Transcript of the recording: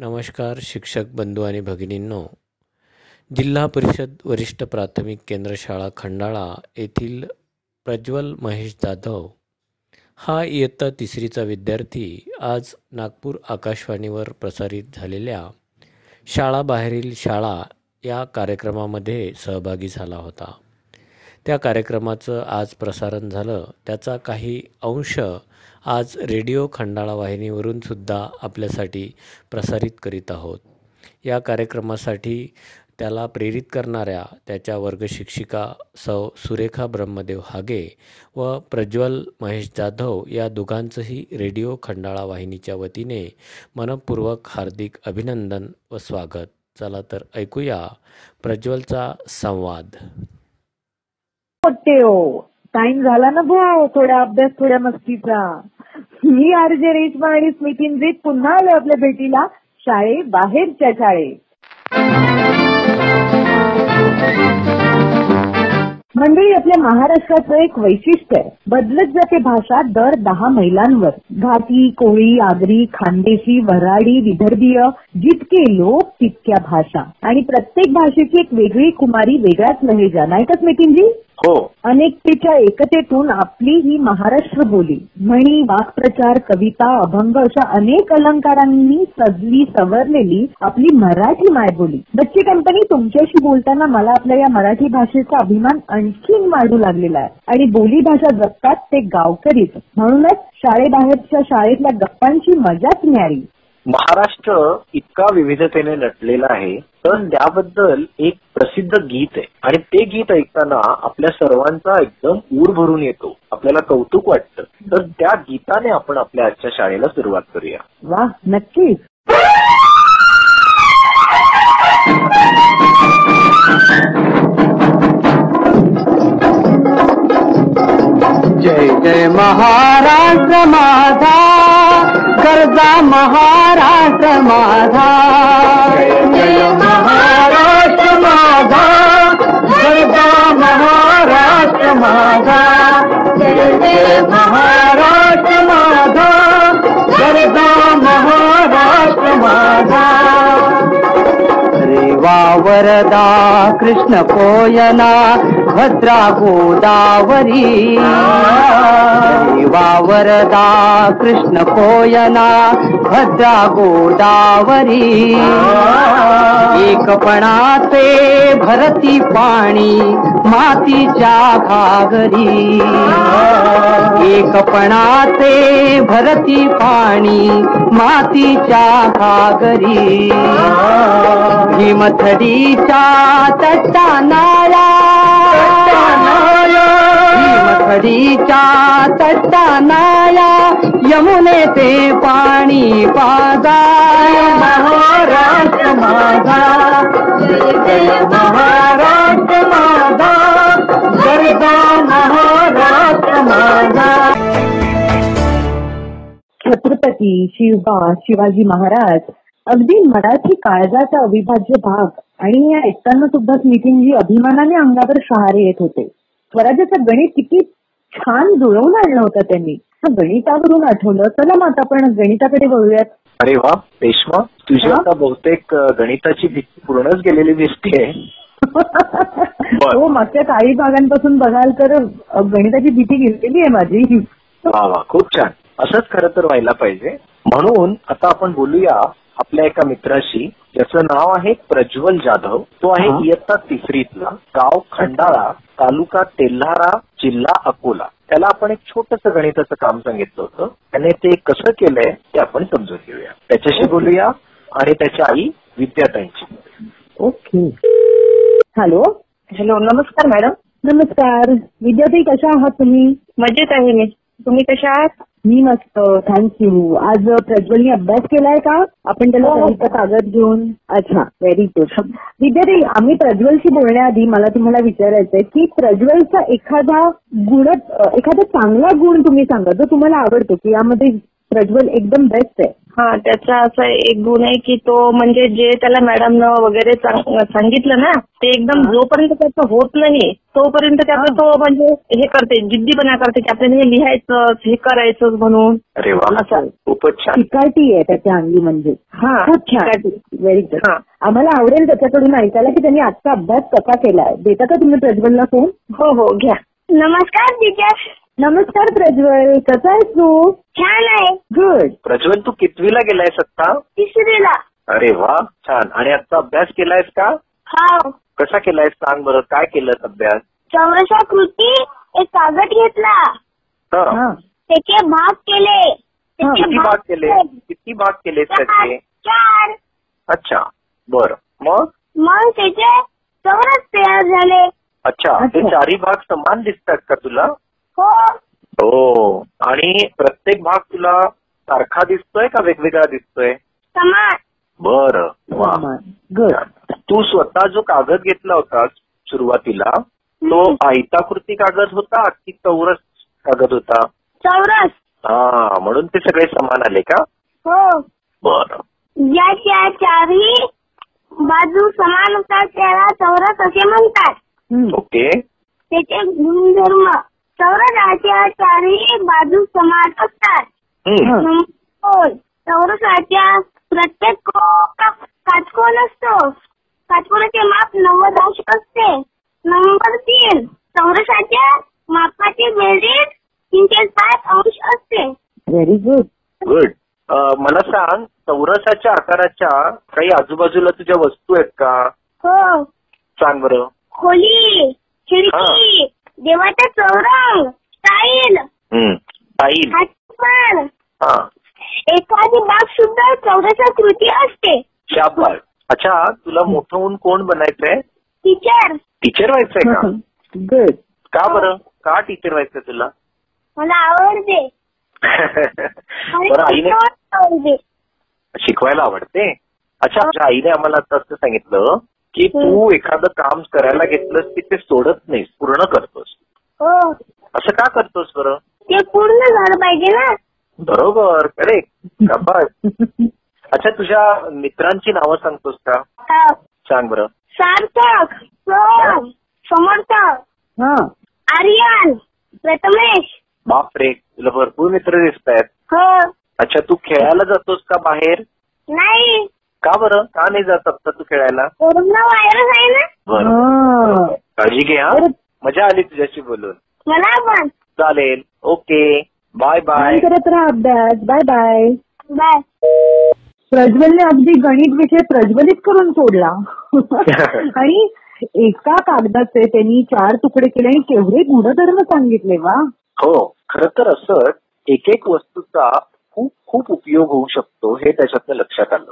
नमस्कार शिक्षक बंधू आणि भगिनींनो. जिल्हा परिषद वरिष्ठ प्राथमिक केंद्र शाळा खंडाळा येथील प्रज्वल महेश जाधव हा इयत्ता तिसरीचा विद्यार्थी आज नागपूर आकाशवाणीवर प्रसारित झालेल्या शाळाबाहेरील शाळा या कार्यक्रमामध्ये सहभागी झाला होता. त्या कार्यक्रमाचं आज प्रसारण झालं. त्याचा काही अंश आज रेडिओ खंडाळा वाहिनीवरून सुद्धा आपल्यासाठी प्रसारित करीत आहोत. या कार्यक्रमासाठी त्याला प्रेरित करणाऱ्या त्याच्या वर्गशिक्षिका सौ सुरेखा ब्रह्मदेव हागे व प्रज्वल महेश जाधव या दोघांचंही रेडिओ खंडाळा वाहिनीच्या वतीने मनपूर्वक हार्दिक अभिनंदन व स्वागत. चला तर ऐकूया प्रज्वलचा संवाद. हो. टाइम झाला ना भाऊ थोडा अभ्यास थोड्या मस्तीचा. मी आरजे रेशमा आणि स्मितींजीत पुन्हा आलो आपल्या भेटीला शाळे बाहेरच्या शाळेत मंडळी आपल्या महाराष्ट्राचं एक वैशिष्ट्य आहे. बदलत जाते भाषा दर दहा मैलांवर. घाटी कोळी आगरी खानदेशी वराडी विदर्भीय जितके लोक तितक्या भाषा. आणि प्रत्येक भाषेची एक वेगळी कुमारी वेगळाच लहेजा. नाही का स्मितींजी? हो. अनेकतेच्या एकतेतून आपली ही महाराष्ट्र बोली म्हणी वाक्प्रचार कविता अभंग अशा अनेक अलंकारांनी सजली सवरलेली आपली मराठी मायबोली. बच्ची कंपनी तुमच्याशी बोलताना मला आपल्या या मराठी भाषेचा अभिमान आणखीन वाढू लागलेला आहे. आणि बोली भाषा जगतात ते गावकरीच. म्हणूनच शाळेबाहेरच्या शाळेतल्या गप्पांची मजाच न्यारी. महाराष्ट्र इतका विविधतेने नटलेला आहे तर त्याबद्दल एक प्रसिद्ध गीत आहे. आणि ते गीत ऐकताना आपल्या सर्वांचा एकदम ऊर भरून येतो. आपल्याला कौतुक वाटतं. तर त्या गीताने आपण आपल्या आजच्या शाळेला सुरुवात करूया. वा नक्कीच. जय जय महाराष्ट्र माझा गरजा महाराष्ट्र माझा. जय जय महाराष्ट्र माझा. गरजा महाराष्ट्र माझा. जय जय महाराष्ट्र माझा. गरजा महाराष्ट्र माझा. रेवा वरदा कृष्ण कोयना. भद्रा गोदावरी वावरदा कृष्ण कोयना भद्रा गोदावरी एकपणाचे भरती पाणी मातीच्या घागरी। एकपणाचे भरती पाणी मातीच्या घागरी। भीमथडीच्या तट्टानाया भीमथडीच्या तट्टानाया यमुने ते पाणी पाजा महाराष्ट्र माझा. महाराष्ट्र माझा. गरजा महाराष्ट्र माझा. छत्रपती शिवबा शिवाजी महाराज अगदी मराठी काळजाचा अविभाज्य भाग आणि या ऐकताना सुद्धा स्मितींजी अभिमानाने अंगावर शहारे येत होते. स्वराज्याचं गणित किती छान जुळवून आणलं होतं त्यांनी. गणितावरून आठवलं. चला मग आता आपण गणिताकडे वळूयात. अरे वा रेश्मा तुझी? आता बहुतेक गणिताची भीती पूर्णच गेलेली दिसते हो मागच्या काही भागांपासून बघाल तर गणिताची भीती गेलेली आहे माझी. वा वा खूप छान. असंच खरं तर व्हायला पाहिजे. म्हणून आता आपण बोलूया आपल्या एका मित्राशी ज्याचं नाव आहे प्रज्वल जाधव. तो आहे. इयत्ता तिसरीतला गाव खंडाळा तालुका तेल्हारा जिल्हा अकोला. त्याला आपण एक छोटस गणिताचं काम सांगितलं होतं. त्याने ते कसं केलंय ते आपण समजून घेऊया. त्याच्याशी बोलूया आणि त्याच्या आई विद्यार्थ्यांची ओके. हॅलो. हॅलो नमस्कार मॅडम. नमस्कार. विद्यार्थी कशा आहात तुम्ही? मजेत आहे मी. तुम्ही कशा आहात? मी मस्त थँक्यू आज प्रज्वलनी अभ्यास केलाय का? आपण त्याला हो, हो. कागद घेऊन. अच्छा व्हेरी गुड विद्यार्थी आम्ही प्रज्वलशी बोलण्याआधी मला तुम्हाला विचारायचंय की प्रज्वलचा एखादा गुण एखादा चांगला गुण तुम्ही सांगा जो तुम्हाला आवडतो की यामध्ये प्रज्वल एकदम बेस्ट आहे. हा त्याचा असा एक गुण आहे की तो म्हणजे जे त्याला मॅडमनं वगैरे सांग- सांगितलं ना ते एकदम जोपर्यंत त्याचं होत नाही तोपर्यंत त्याचं तो म्हणजे हे करते जिद्दीपणा करते की आपल्याला हे लिहायचं हे करायचं म्हणून. अरे. खूपच छान. चिकाटी आहे त्याच्या अंगी म्हणजे. हा खूप छान. व्हेरी गुड हा. आम्हाला आवडेल त्याच्याकडून ऐकायला की त्यांनी आजचा अभ्यास कसा केलाय. देता का तुम्ही प्रज्वलला फोन हो हो घ्या. नमस्कार टीचर नमस्कार प्रज्वल कसा आहेस तू? छान आहे. गुड प्रज्वल तू कितवीला गेलायस आता तिसरीला. अरे वा छान. आणि आजचा अभ्यास केलायस का? हा कसा केलायस? सांग बरं काय केलंस अभ्यास? चौरसा कृती एक कागद घेतला. हा. हा. त्याचे भाग केले. त्याचे किती भाग केले? किती भाग केलेस त्याचे? चार. अच्छा बर. मग? मग त्याचे चौरस तयार झाले. अच्छा ते. चारही भाग समान दिसतात का तुला? हो. हो. आणि प्रत्येक भाग तुला सारखा दिसतोय का वेगवेगळा दिसतोय? समान. बर. तू स्वतः जो कागद घेतला होतास सुरुवातीला तो आयताकृती कागद होता की चौरस कागद होता? चौरस. हा म्हणून ते सगळे समान आले का? हो. बर. ज्याच्या चारही बाजू समान असतात त्याला चौरस असे म्हणतात. ओके. त्याचे गुणधर्म. बाजू समान असतात. हम्म. चौरसाच्या प्रत्येक कोपरा काटकोन असतो. काटकोनाचे माप नव्वद अंश असते. नंबर तीन. चौरसाच्या मापाची बेरीज तीनशे साठ अंश असते. व्हेरी गुड गुड मला सांग चौरसाच्या आकाराच्या काही आजूबाजूला तुझ्या वस्तू आहेत का? हो. सांग बरं. खोली खिडकी देवाचा चौरंग स्टाईल. पाहिल हा एखादी बाग सुद्धा चौरसा कृती असते. शाबास. अच्छा तुला मोठं होऊन कोण बनायचंय? टीचर टीचर व्हायचंय का? गुड का बरं? का टीचर व्हायचं तुला? मला आवडते. बरं आईने शिकवायला आवडते. अच्छा तुझ्या आईने आम्हाला आता असं सांगितलं की तू एखादं काम करायला घेतलंस की ते सोडत नाहीस पूर्ण करतोस. हो. असं का करतोस बरं? ते पूर्ण झालं पाहिजे ना. बरोबर करेक्ट अच्छा तुझ्या मित्रांची नावं सांगतोस का? हा. सांग बरं. सार्थक सोम समर्थक हा. आर्यन प्रथमेश. बापरे तुला भरपूर मित्र दिसत आहेत हो. अच्छा तू खेळायला जातोस का बाहेर? नाही. का बरं? का नाही जात आता तू खेळायला? कोरोना व्हायरस आहे ना. बरं. हा. काळजी घे हा. बरं. मजा आली तुझ्याशी बोलून. मला पण. चालेल. ओके. Bye bye. छान करत राहा अभ्यास बाय बाय बाय प्रज्वलने अगदी गणित विषय प्रज्वलित करून सोडला. आणि एका कागदाचे त्यांनी चार तुकडे केले आणि केवढे गुणधर्म सांगितले वा. हो खर तर असं एक एक वस्तूचा खूप खूप उपयोग होऊ शकतो हे त्याच्यातनं लक्षात आलं.